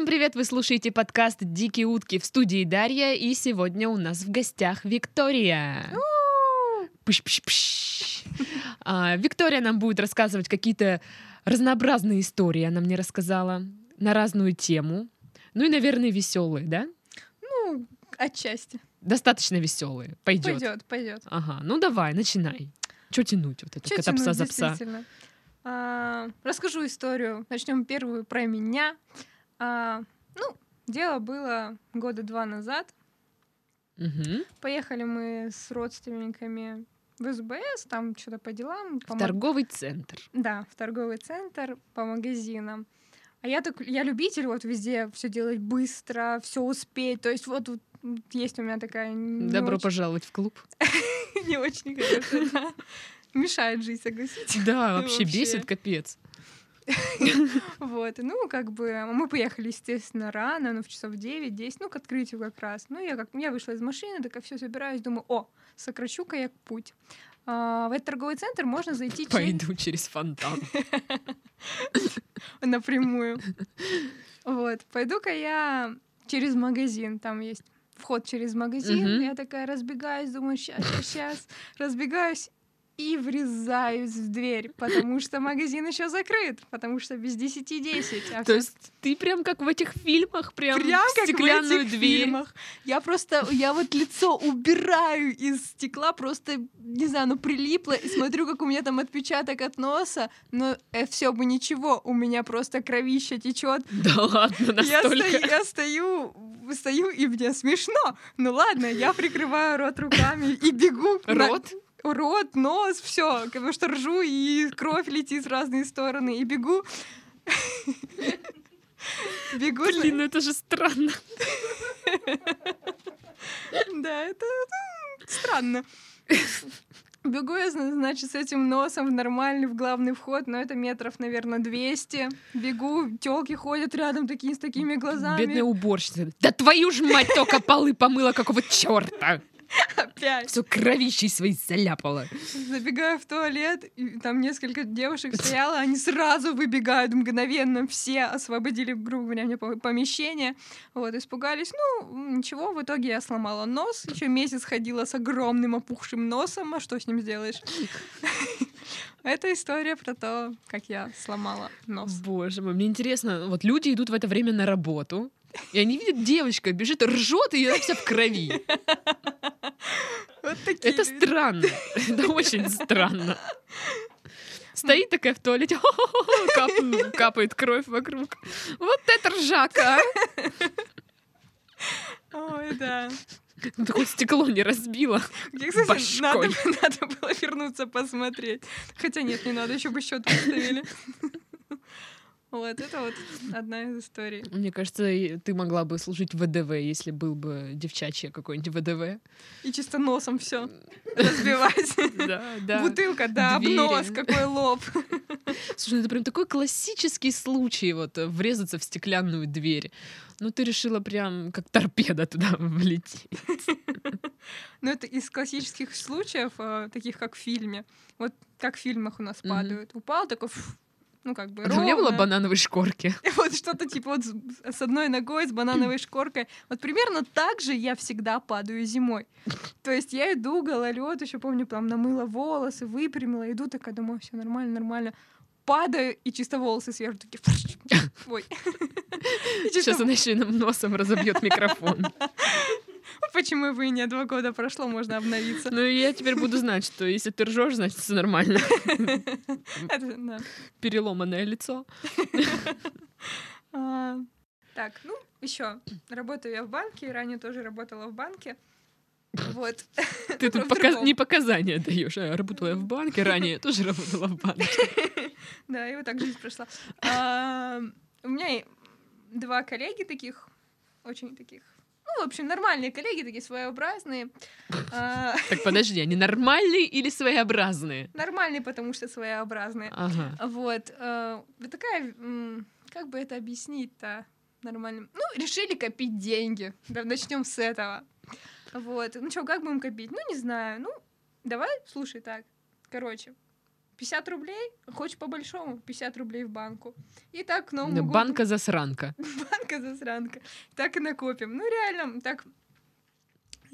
Всем привет! Вы слушаете подкаст «Дикие утки» в студии Дарья, и сегодня у нас в гостях Виктория. Пш-пш-пш. А, Виктория нам будет рассказывать какие-то разнообразные истории, она мне рассказала, на разную тему. Ну и, наверное, веселые, да? Ну, отчасти. Достаточно веселые. Пойдет. Пойдет, пойдет. Ага, ну давай, начинай. Че тянуть вот это Чё кота пса тянуть, действительно? А, расскажу историю. Начнем первую про меня. А, ну, дело было года два назад. Мгм. Поехали мы с родственниками в СБС, там что-то по делам. по В ма- торговый центр. Да, в торговый центр по магазинам. А я так, я любитель вот везде все делать быстро, все успеть. То есть вот, вот есть у меня такая Добро очень- пожаловать в клуб. не очень да. Мешает жить, согласитесь. Да, Вообще. бесит капец. Вот, ну, как бы, мы поехали, естественно, рано, ну, в часов 9-10, ну, к открытию как раз. Ну, я, как, я вышла из машины, такая все собираюсь, думаю, о, сокращу-ка я путь. А, в этот торговый центр можно зайти через- Пойду через фонтан. напрямую. Вот, пойду-ка я через магазин, там есть вход через магазин, я такая разбегаюсь, думаю, сейчас, сейчас, разбегаюсь и врезаюсь в дверь, потому что магазин еще закрыт, потому что без 10-10. а То всё есть ты прям как в этих фильмах, прям, Прям в как в стеклянную этих дверь. фильмах. Я просто, я вот лицо убираю из стекла, просто, не знаю, ну прилипло, и смотрю, как у меня там отпечаток от носа, но все бы ничего, у меня просто кровища течет. Да ладно, Я настолько. стою, я стою, стою, и мне смешно. Ну ладно, я прикрываю рот руками и бегу. на- Рот? Нос, все, потому что ржу, и кровь летит в разные стороны, и бегу. Бегу, Блин, ну это же странно. Да, это ну, странно. Бегу я, зна- значит, с этим носом в нормальный, в главный вход, но это метров, наверное, 200. Бегу, телки ходят рядом такие с такими глазами. Бедная уборщица. Да твою ж мать, только полы помыла, какого черта! Опять. Все кровищей своей заляпала. Забегаю в туалет, и там несколько девушек стояло, они сразу выбегают мгновенно, все освободили, грубо говоря, мне по- помещение. Вот, испугались. Ну, ничего, в итоге я сломала нос. Еще месяц ходила с огромным опухшим носом, а что с ним сделаешь? Это история про то, как я сломала нос. Боже мой, мне интересно, вот люди идут в это время на работу, и они видят, девочка бежит, ржет, и она вся в крови. Вот такие Это люди. странно. Это очень странно. Стоит такая в туалете, кап- капает кровь вокруг. Вот это ржака! Ой, да. Ну, Такое стекло не разбило. Где, кстати, Башкой. надо, надо было вернуться посмотреть. Хотя нет, не надо, еще бы счет выставили. Вот, это вот одна из историй. Мне кажется, ты могла бы служить в ВДВ, если был бы девчачье какое-нибудь ВДВ. И чисто носом все разбивать. Да, да. Бутылка, да, об Двери. нос, какой лоб. Слушай, ну это прям такой классический случай, вот, врезаться в стеклянную дверь. Ну, ты решила прям как торпеда туда влететь. Но это из классических случаев, э, таких как в фильме. Вот как в фильмах у нас падают. Упал такой, ну как бы А у меня было ровно. банановой шкорки. Вот что-то типа вот с, одной ногой, с банановой шкоркой. Вот примерно так же я всегда падаю зимой. То есть я иду, гололед, еще помню, там намыла волосы, выпрямила, иду такая, думаю, все нормально, нормально. Падаю, и чисто волосы сверху такие... Ой. Сейчас она еще и нам носом разобьет микрофон. Почему вы не два года прошло, можно обновиться. Ну, и я теперь буду знать, что если ты ржешь, значит, все нормально. Переломанное лицо. А, Так, ну, еще. Работаю я в банке, ранее тоже работала в банке. Вот. Ты тут не показания даешь. А, работала я в банке ранее, тоже работала в банке. Да, и вот так жизнь прошла. А, У меня два коллеги таких, очень таких, в общем, нормальные коллеги, такие своеобразные. А, Так, подожди, они нормальные или своеобразные? Нормальные, потому что своеобразные. Вот. э, Вот такая, как бы это объяснить-то нормально? Ну, решили копить деньги. Начнем с этого. Вот. Ну что, как будем копить? Ну, не знаю. Ну, давай, слушай, так. Короче, 50 рублей, хочешь по-большому, 50 рублей в банку. И так к Новому году... Банка-засранка. Банка засранка. Так и накопим. Ну, реально, так...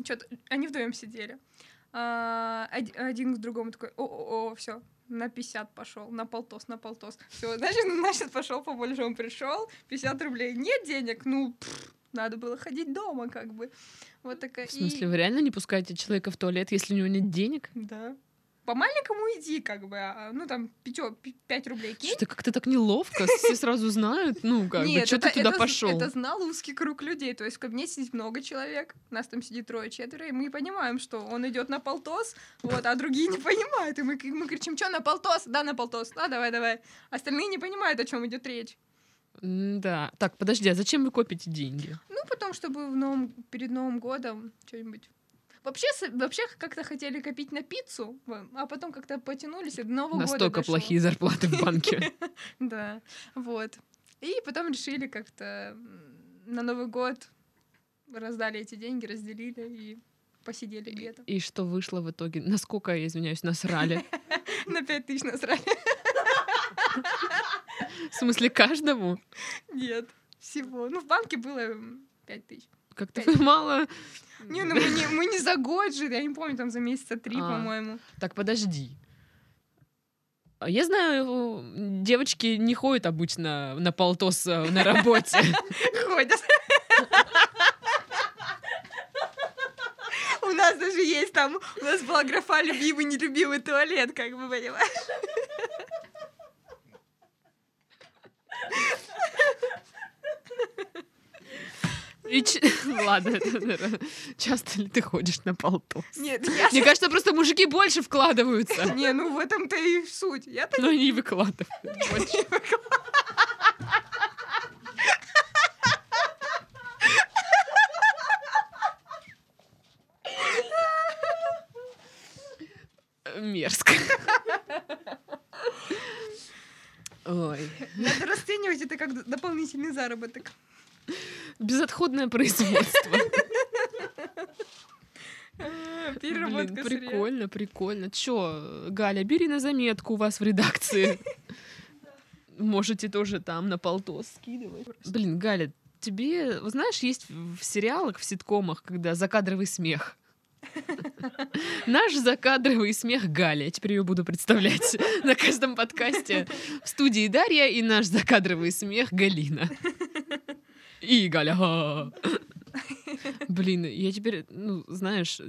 Что-то... Они вдвоем сидели. А, од- один к другому такой, о-о-о, все, на 50 пошел, на полтос, на полтос. Все, значит, значит, пошел по большому, пришел, 50 рублей. Нет денег, ну, надо было ходить дома, как бы. Вот такая. В смысле, И- вы реально не пускаете человека в туалет, если у него нет денег? Да. По маленькому иди, как бы, а, ну, там, 5 рублей кинь. Что-то как-то так неловко, все сразу знают, ну, как бы, что ты туда пошел? Это знал узкий круг людей. То есть в кабинете сидит много человек, нас там сидит трое-четверо, и мы понимаем, что он идет на полтос, вот, а другие не понимают. И мы, мы кричим, что на полтос? Да, на полтос. Да, давай, давай. Остальные не понимают, о чем идет речь. Да. Так, подожди, а зачем вы копите деньги? Ну, потом, чтобы в новом, перед Новым годом что-нибудь. Вообще, вообще как-то хотели копить на пиццу, а потом как-то потянулись, и до Нового года Настолько дошло. плохие зарплаты в банке. Да, вот. И потом решили как-то на Новый год раздали эти деньги, разделили и посидели где-то. И что вышло в итоге? Насколько, я извиняюсь, насрали? На пять тысяч насрали. В смысле, каждому? Нет, всего. Ну, в банке было пять тысяч. Как-то мало... Не, ну мы не, мы не за год же, я не помню, там за месяца три, А. по-моему. Так, подожди. А Я знаю, девочки не ходят обычно на полтос э, на работе. Ходят. У нас даже есть там, у нас была графа любимый, нелюбимый туалет, как бы, понимаешь? И ч- Ладно, это, наверное, часто ли ты ходишь на полтос? Нет, я... Мне кажется, просто мужики больше вкладываются. Не, ну в этом-то и суть. Я-то Но и выкладывают больше. Мерзко. Ой. Надо расценивать это как дополнительный заработок. Безотходное производство. А, Блин, Переработка сырья. прикольно, прикольно. Чё, Галя, бери на заметку у вас в редакции. Можете тоже там на полтос скидывать. Блин, Галя, тебе, знаешь, есть в в сериалах, в ситкомах, когда закадровый смех. Наш закадровый смех Галя. Я теперь ее буду представлять на каждом подкасте. В студии Дарья и наш закадровый смех Галина. И Галя. «Ха». Блин, я теперь, ну, знаешь,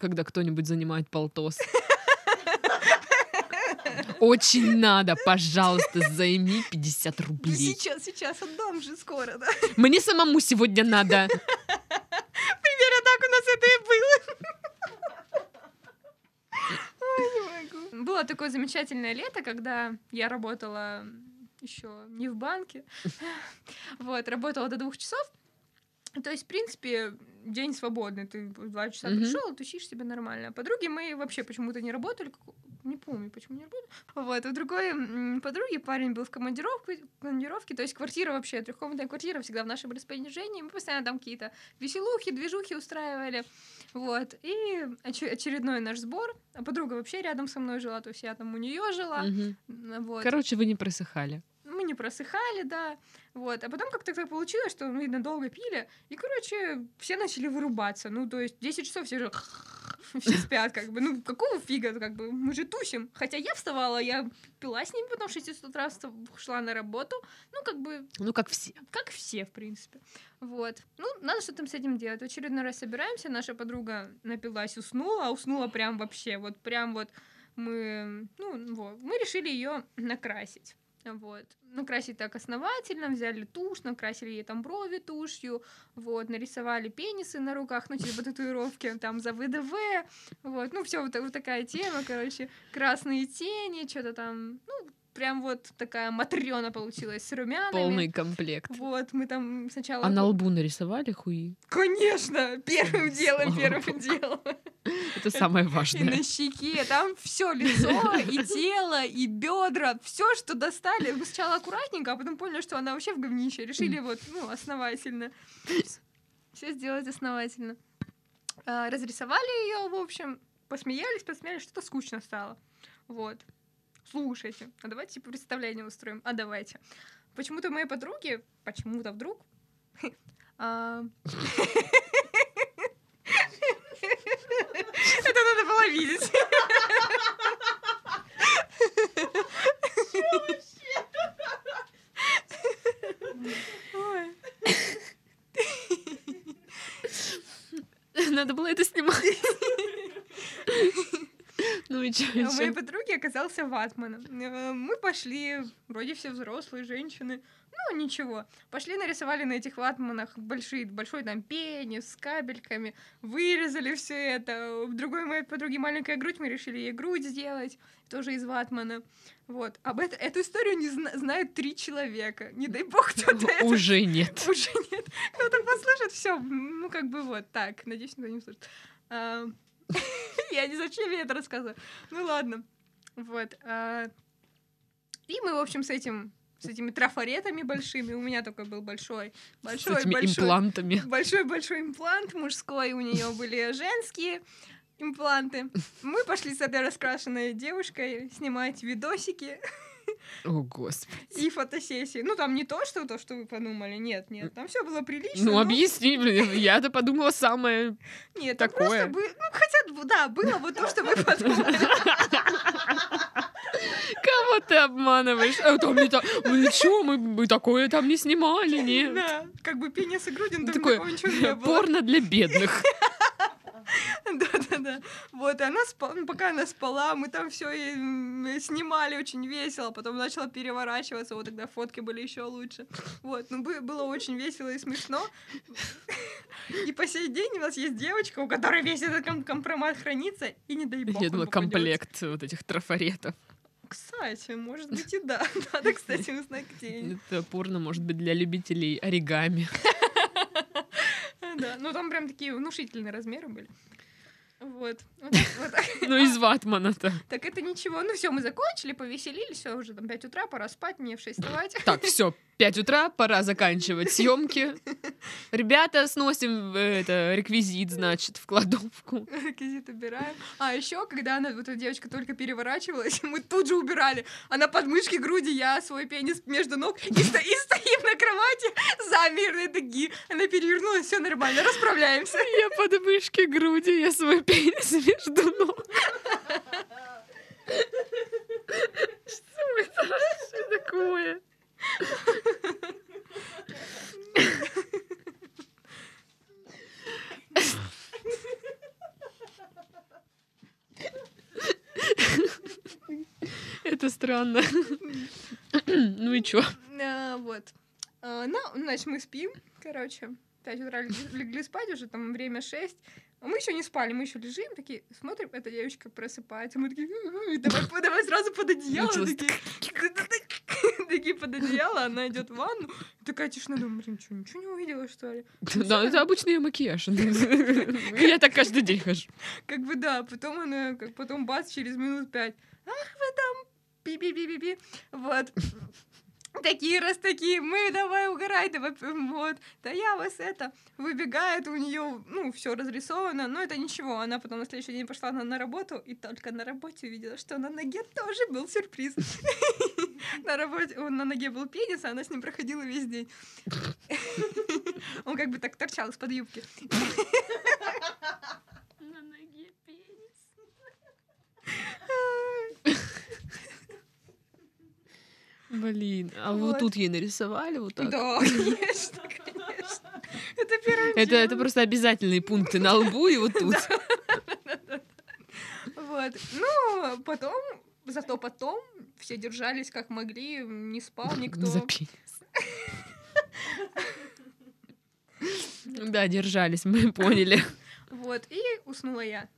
когда кто-нибудь занимает полтос. Очень надо, пожалуйста, займи 50 Ну, рублей. сейчас, сейчас отдам же скоро, да? Мне самому сегодня надо. Примерно так у нас это и было. Ой, не могу. Было такое замечательное лето, когда я работала еще не в банке. Вот, работала до двух часов. То есть, в принципе, день свободный. Ты два часа Мгм. пришел, тусишь себе нормально. Подруги мои вообще почему-то не работали. Не помню, почему не работали. Вот, у другой подруги парень был в командировке, командировке, то есть квартира вообще, трехкомнатная квартира всегда в нашем распоряжении. Мы постоянно там какие-то веселухи, движухи устраивали. Вот. И оч- очередной наш сбор. А подруга вообще рядом со мной жила, то есть я там у нее жила. М, Вот. Короче, вы не просыхали. Не просыхали, да. Вот. А потом как-то так получилось, что, видно, долго пили. И, короче, все начали вырубаться. Ну, то есть 10 часов все же все спят, как бы. Ну, какого фига, как бы, мы же тусим. Хотя я вставала, я пила с ними, потом в 6 утра шла на работу. Ну, как бы, Ну, как все. как все, в принципе. Вот. Ну, надо что-то с этим делать. В очередной раз собираемся, наша подруга напилась, уснула, а уснула прям вообще, вот прям вот мы, ну, вот, мы решили ее накрасить. Вот. Накрасить так основательно, взяли тушь, накрасили ей там брови тушью, вот, нарисовали пенисы на руках, ну, типа татуировки там за ВДВ, вот, ну, все вот, вот такая тема, короче, красные тени, что-то там, ну, прям вот такая матрёна получилась с румянами. Полный комплект. Вот, мы там сначала... А на лбу нарисовали хуи? Конечно, первым делом, Слава первым делом. Это самое И важное. на щеке, там все лицо, и тело, и бедра, все, что достали. Мы сначала аккуратненько, а потом поняли, что она вообще в говнище. Решили вот, ну, основательно. Все сделать основательно. А, Разрисовали ее, в общем, посмеялись, посмеялись, что-то скучно стало. Вот. Слушайте, а давайте типа представление устроим. А давайте. Почему-то моей подруги, почему-то вдруг, а, это надо было видеть. Надо было это снимать. Ну и чё, А У моей подруги оказался ватманом. Э, Мы пошли, вроде все взрослые женщины, ну ничего. Пошли нарисовали на этих ватманах большие, большой там пенис с кабельками, вырезали все это. У другой моей подруги маленькая грудь, мы решили ей грудь сделать, тоже из ватмана. Вот. Об это, эту историю не зна- знают три человека. Не дай бог кто-то это Уже нет. уже нет. Кто-то послушает, все, ну как бы вот так. Надеюсь, никто не услышит. Я не зачем я это рассказываю. Ну ладно. Вот. а, И мы, в общем, с этим с этими трафаретами большими. У меня такой был большой, С большой, этими большой, имплантами. большой, большой имплант мужской. У нее были женские импланты. Мы пошли с этой раскрашенной девушкой снимать видосики О, господи. и фотосессии. Ну, там не то, что то, что вы подумали. Нет, нет, там все было прилично. Ну, но- объясни, блин. Я-то подумала самое... Нет, такое. просто бы... Ну, хотя, да, было вот то, что вы подумали. Кого ты обманываешь? А, там не так. Мы чё, мы, мы такое там не снимали, нет. Да, как бы пенис и грудин, там Такое такого ничего не было. порно для бедных. Да-да-да. Вот, и она спала, ну, пока она спала, мы там все снимали очень весело, потом начала переворачиваться, вот тогда фотки были еще лучше. Вот, ну, бы- было очень весело и смешно. И по сей день у нас есть девочка, у которой весь этот ком- компромат хранится, и не дай бог Я думала, комплект вот этих трафаретов. Кстати, может быть и да. Надо, кстати, узнать, где Это порно может быть для любителей оригами. Да, ну там прям такие внушительные размеры были. Вот. Вот так- вот так. Ну, из ватмана-то. Так это ничего. Ну все, мы закончили, повеселились, все, уже там 5 утра, пора спать, мне в 6 вставать. Так, все, 5 утра, пора заканчивать съемки. Ребята, сносим э, это реквизит, значит, в кладовку. Реквизит убираем. А еще, когда она, вот эта девочка только переворачивалась, мы тут же убирали. Она под мышки груди, я свой пенис между ног и, сто- и стоим на кровати замерные такие. Она перевернулась, все нормально, расправляемся. Я под мышки груди, я свой пенис между ног. Что это такое? Это странно. Ну и чё? А, вот. А, ну, значит, мы спим, короче. 5 утра легли, легли спать, уже там время 6. А мы еще не спали, мы еще лежим, такие, смотрим, эта девочка просыпается, мы такие, «У-у-у, давай, давай сразу под одеяло, такие, такие под одеяло, она идет в ванну, такая тишина, думаю, блин, что, ничего не увидела, что ли? Да, это обычный её макияж. Я так каждый день хожу. Как бы да, потом она, как потом бац, через минут пять, ах вы там, пи-пи-пи-пи-пи, вот. Такие раз такие, мы давай угорай, давай, вот, да я вас это, выбегает у нее, ну, все разрисовано, но это ничего, она потом на следующий день пошла на, на работу, и только на работе увидела, что на ноге тоже был сюрприз. На работе, он на ноге был пенис, а она с ним проходила весь день. Он как бы так торчал из-под юбки. На ноге пенис. Блин, а вот Вот. тут ей нарисовали вот так. Да, конечно, конечно. Это первое Это, это просто обязательные пункты на лбу и вот тут. Вот. Ну, потом, зато потом все держались как могли, не спал никто. За. Да, держались, мы поняли. Вот, и уснула я.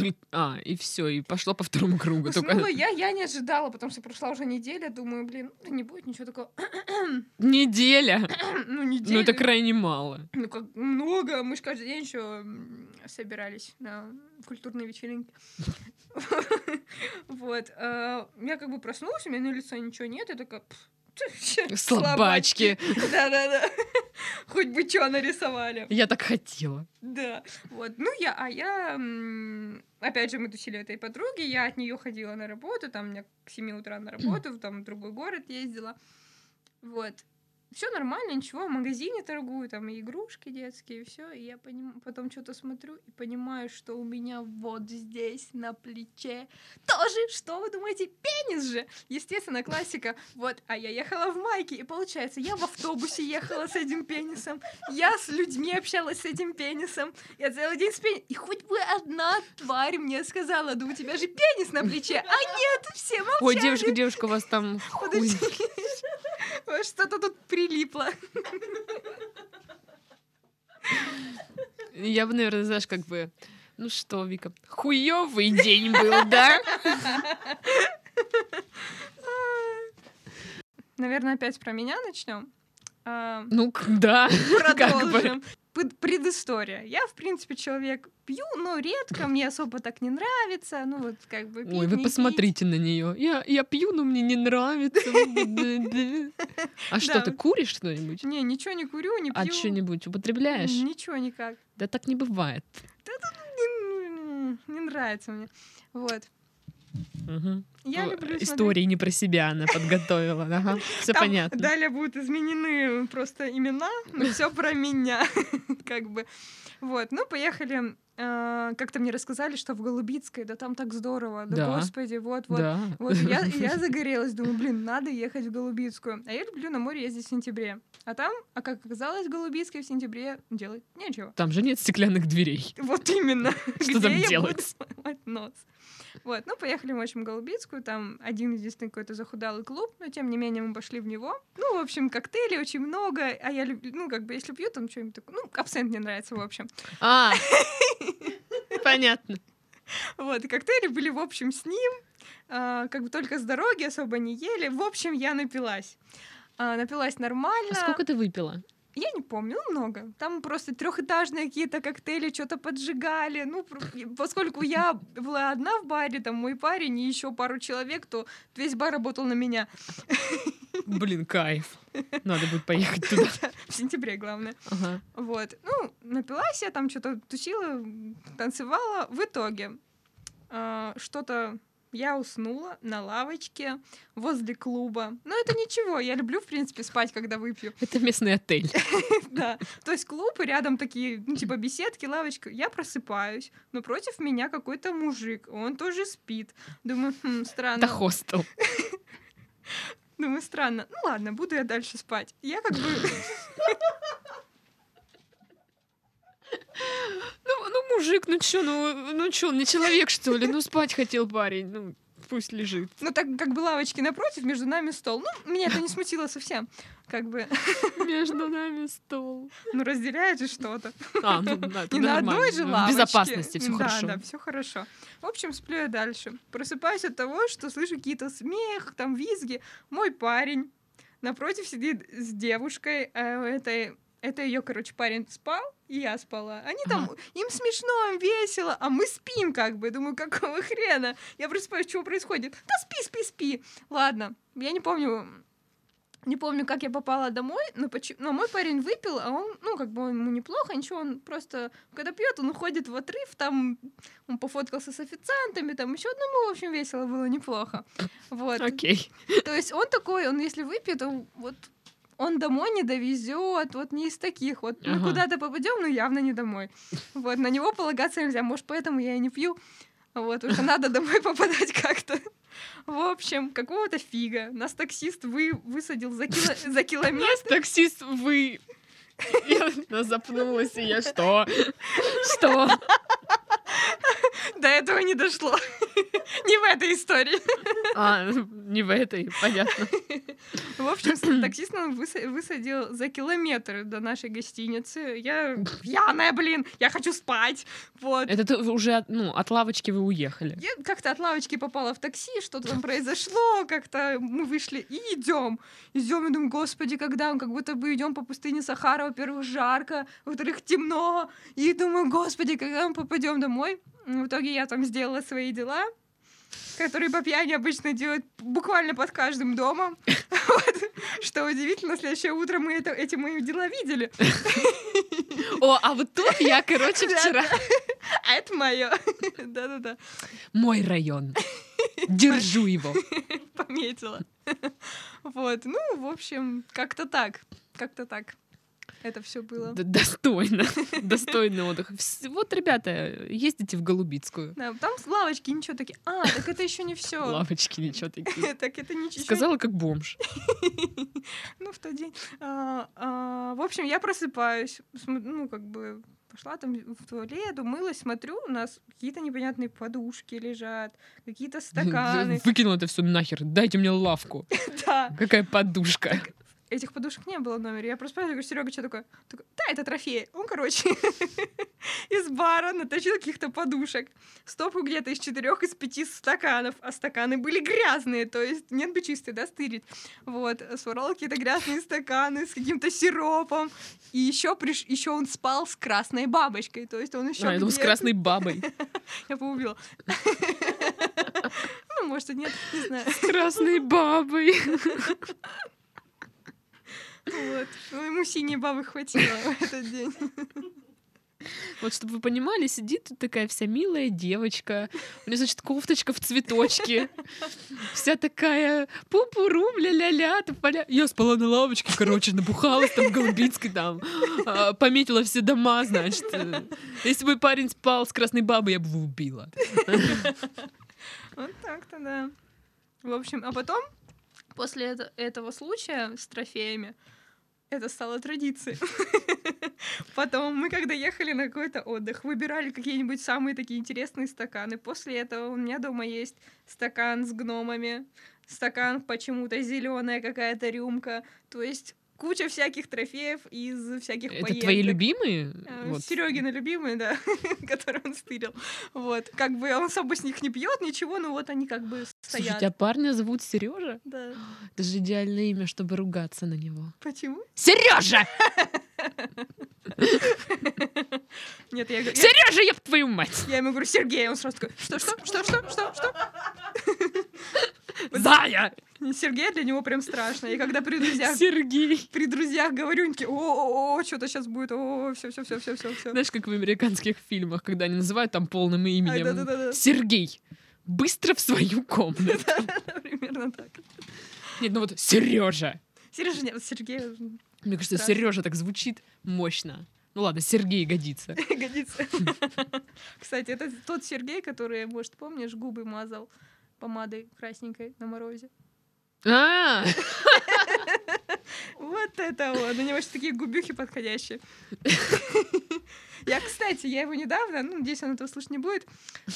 Только- А, и все, и пошло по второму кругу. Уснула Только я, я не ожидала, потому что прошла уже неделя, думаю, блин, да не будет ничего такого. неделя. Ну, неделя. Ну, это крайне мало. Ну, как много. Мы же каждый день еще собирались на культурные вечеринки. Вот. а, Я как бы проснулась, у меня на лице ничего нет, я такая... «Пф, ты вообще Слабачки. Да-да-да. Хоть бы что нарисовали. Я так хотела. Да, вот. Ну, я, а я, опять же, мы тусили этой подруги, я от нее ходила на работу, там, у меня к 7 утра на работу, там, в другой город ездила. Вот. Все нормально, ничего, в магазине торгую, там и игрушки детские, все. И я поним... потом что-то смотрю и понимаю, что у меня вот здесь на плече тоже, что вы думаете, пенис же? Естественно, классика. Вот, а я ехала в майке, и получается, я в автобусе ехала с этим пенисом, я с людьми общалась с этим пенисом, я целый день с пенисом. И хоть бы одна тварь мне сказала, да у тебя же пенис на плече, а нет, все молчали. Ой, девушка, девушка, у вас там. Подожди. Что-то тут прилипло. Я бы, наверное, знаешь, как бы... Ну что, Вика, хуёвый день был, да? Наверное, опять про меня начнем. А, Ну, да. Как бы. Продолжим. Предыстория. Я, в принципе, человек пью, но редко, мне особо так не нравится. Ну, вот как бы Ой, пить, вы не пить. посмотрите на нее. Я, я пью, но мне не нравится. А что, ты куришь что-нибудь? Не, ничего не курю, не пью. А что-нибудь употребляешь? Ничего никак. Да так не бывает. Не нравится мне. Вот. Мгм. Я Ну, люблю смотреть- Истории не про себя она подготовила. Ага, все Там понятно. Далее будут изменены просто имена, но все про меня, как бы. Вот, ну, поехали. Э, Как-то мне рассказали, что в Голубицкой, да там так здорово, да, Да. господи, вот, вот. Да. Вот я, я загорелась, думаю, блин, надо ехать в Голубицкую. А я люблю на море ездить в сентябре. А там, а как оказалось, в Голубицкой в сентябре делать нечего. Там же нет стеклянных дверей. Вот именно. Что там делать? нос. Вот, ну, поехали мы, в общем, в Голубицкую, там один единственный какой-то захудалый клуб, но, тем не менее, мы пошли в него. Ну, в общем, коктейлей очень много, а я люблю, ну, как бы, если пью, там что-нибудь такое, ну, абсент мне нравится, в общем. А, понятно. Вот, и коктейли были, в общем, с ним, а, как бы только с дороги, особо не ели. В общем, я напилась. А, напилась нормально. А сколько ты выпила? Я не помню, ну, много. Там просто трехэтажные какие-то коктейли, что-то поджигали. Ну, поскольку я была одна в баре, там мой парень и еще пару человек, то весь бар работал на меня. Блин, кайф. Надо будет поехать туда. В сентябре, главное. Ага. Вот. Ну, напилась я там, что-то тусила, танцевала. В итоге а, что-то я уснула на лавочке возле клуба. Но это ничего, я люблю, в принципе, спать, когда выпью. Это местный отель. Да. То есть клуб, и рядом такие, ну, типа, беседки, лавочка. Я просыпаюсь, но против меня какой-то мужик. Он тоже спит. Думаю, хм, странно. Это хостел. Думаю, странно. Ну ладно, буду я дальше спать. Я как бы... Мужик, ну чё, ну, ну чё, он не человек, что ли? Ну, спать хотел парень, ну, пусть лежит. Ну, так как бы лавочки напротив, между нами стол. Ну, меня это не смутило совсем. Как бы, Между нами стол. ну, разделяет же что-то. А, ну, да, Не на одной же В лавочке. безопасности все да, хорошо. Да, все хорошо. В общем, сплю я дальше. Просыпаюсь от того, что слышу какие-то смех, там визги. Мой парень напротив сидит с девушкой. а этой это ее, короче, парень спал, и я спала. Они там, Ага. им смешно, им весело, а мы спим как бы. Думаю, какого хрена? Я просыпаюсь, что происходит? Да спи, спи, спи. Ладно, я не помню, не помню, как я попала домой, но, почему... но мой парень выпил, а он, ну, как бы ему неплохо, ничего, он просто, когда пьет, он уходит в отрыв, там он пофоткался с официантами, там еще одному, в общем, весело было, неплохо. Вот. Окей. То есть он такой, он если выпьет, он вот он домой не довезет, вот не из таких. Вот мы Ага. куда-то попадем, но явно не домой. Вот, на него полагаться нельзя. Может, поэтому я и не пью. Вот, что надо домой попадать как-то. В общем, какого-то фига. Нас таксист вы, высадил за, кило- за километр. Нас таксист вы... Я запнулась, и я что? Что? До этого не дошло. Не в этой истории. А, не в этой, понятно. В общем, таксист нам выса- высадил за километр до нашей гостиницы. Я пьяная, блин, я хочу спать. Вот. Это ты уже ну, от лавочки вы уехали. Я как-то от лавочки попала в такси, что-то там произошло, как-то мы вышли и идем. Идем, и думаю, господи, когда мы как будто бы идем по пустыне Сахара, во-первых, жарко, во-вторых, темно. И думаю, господи, когда мы попадем домой. В итоге я там сделала свои дела, которые по пьяни обычно делают буквально под каждым домом. Что удивительно, следующее утро мы это, эти мои дела видели. О, а вот тут я, короче, вчера... А это мое. Да-да-да. Мой район. Держу его. Пометила. Вот, ну, в общем, как-то так. Как-то так. Это все было. Д- Достойно. Достойный отдых. Вот, ребята, ездите в Голубицкую. Да, там лавочки ничего такие. А, так это еще не все. Лавочки ничего такие. Так это ничего. Сказала, как бомж. Ну, в тот день. А, а, В общем, я просыпаюсь. Ну, как бы пошла там в туалет, умылась, смотрю, у нас какие-то непонятные подушки лежат, какие-то стаканы. Выкинула это все нахер. Дайте мне лавку. Да. Какая подушка. Этих подушек не было в номере. Я просыпаюсь, говорю, Серега, что такое? Такой, да, это трофей. Он, короче, из бара наточил каких-то подушек. Стопку где-то из четырех, из пяти стаканов. А стаканы были грязные, то есть нет бы чистые, да, стырить. Вот, своровал какие-то грязные стаканы с каким-то сиропом. И еще приш... еще он спал с красной бабочкой, то есть он еще А, я с красной бабой. Я поубила. Ну, может, и нет, не знаю. С красной бабой. Вот. Ну, ему синей бабы хватило в этот день. Вот, чтобы вы понимали, сидит тут такая вся милая девочка. У нее, значит, кофточка в цветочке. Вся такая пупурум, ля-ля-ля. тополя. Я спала на лавочке, короче, набухалась там в Голубинской, там, а, пометила все дома, значит. Если бы парень спал с красной бабой, я бы его убила. Вот так-то, да. В общем, а потом, после это- этого случая с трофеями, это стало традицией. Потом мы, когда ехали на какой-то отдых, выбирали какие-нибудь самые такие интересные стаканы. После этого у меня дома есть стакан с гномами, стакан почему-то зеленая какая-то рюмка. То есть куча всяких трофеев из всяких Это поездок. твои любимые? Э, Вот. Серегины любимые, да, которые он стырил. Вот. Как бы он особо с них не пьет, ничего, но вот они как бы Слушай, стоят. тебя парня зовут Сережа? Да. Это же идеальное имя, чтобы ругаться на него. Почему? Сережа! Нет, я, говорю- я, Сережа, еб твою мать! я ему говорю, Сергей, он сразу такой, что, что, что, что, что, что? Зая! Сергей для него прям страшно. И когда при друзьях, Сергей! при друзьях говорю, они такие, о, что-то сейчас будет, о, все, все, все, все, все, все. Знаешь, как в американских фильмах, когда они называют там полным именем. Сергей! Быстро в свою комнату. Примерно так. Нет, ну вот Сережа. Сережа, нет, Сергей Мне кажется. Сережа так звучит мощно. Ну ладно, Сергей годится. годится. Кстати, это тот Сергей, который, может, помнишь, губы мазал помадой красненькой на морозе. А, Вот это вот. У него же такие губюхи подходящие. Я, кстати, я его недавно, ну, надеюсь, он этого слушать не будет.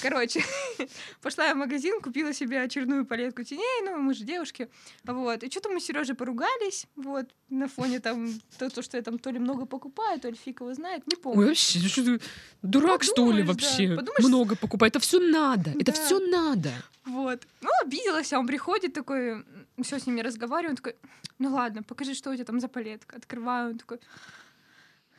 Короче, пошла я в магазин, купила себе очередную палетку теней, ну, мы же девушки. Вот. И что-то мы с Сережей поругались, вот, на фоне там, то, то, что я там то ли много покупаю, то ли фиг его знает, не ой, помню. вообще, ну что ты, дурак что ли Подумаешь, да. вообще? Подумаешь, Много покупай, это все надо, это Да. все надо. Вот. Ну, обиделась, а он приходит такой, все с ними разговариваю, он такой, ну ладно, покажи, что у тебя там за палетка. Открываю, он такой,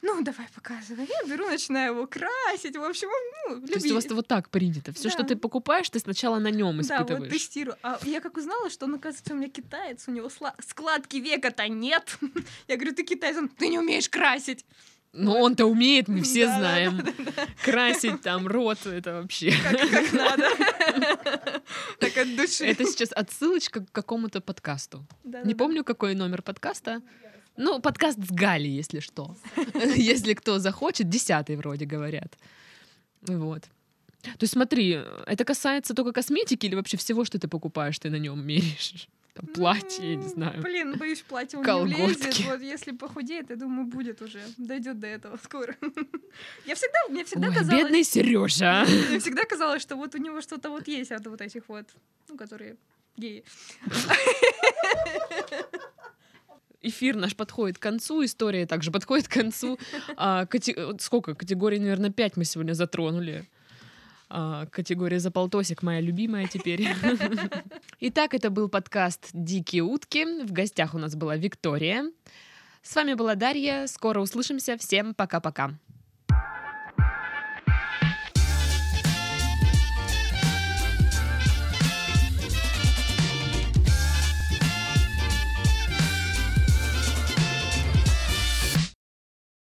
ну, давай, показывай. Я беру, начинаю его красить. В общем, ну, То есть у вас вот так принято. Все, что Да. ты покупаешь, ты сначала на нем Да, вот испытываешь. тестирую. А я как узнала, что он, оказывается, у меня китаец, у него сла- складки века-то нет. Я говорю, ты китаец, он, ты не умеешь красить. Но он-то умеет, мы все Да, да, знаем. Красить там рот, это вообще. Как, как надо. Так от души. Это сейчас отсылочка к какому-то подкасту. Не помню, какой номер подкаста. Ну, подкаст с Гали, если что. Если кто захочет, десятый вроде говорят. Вот. То есть смотри, это касается только косметики или вообще всего, что ты покупаешь, ты на нем меряешь? Там платье, я не знаю. Блин, боюсь, платье он не Колготки. влезет. Вот если похудеет, я думаю, будет уже. Дойдет до этого скоро. Я всегда, мне всегда Ой, казалось... бедный Сережа. Мне всегда казалось, что вот у него что-то вот есть от вот этих вот, ну, которые геи. Эфир наш подходит к концу, история также подходит к концу. А, вот Сколько? Категорий, наверное, пять мы сегодня затронули. А, Категория за полтосик моя любимая теперь. Итак, это был подкаст «Дикие утки». В гостях у нас была Виктория. С вами была Дарья. Скоро услышимся. Всем пока-пока.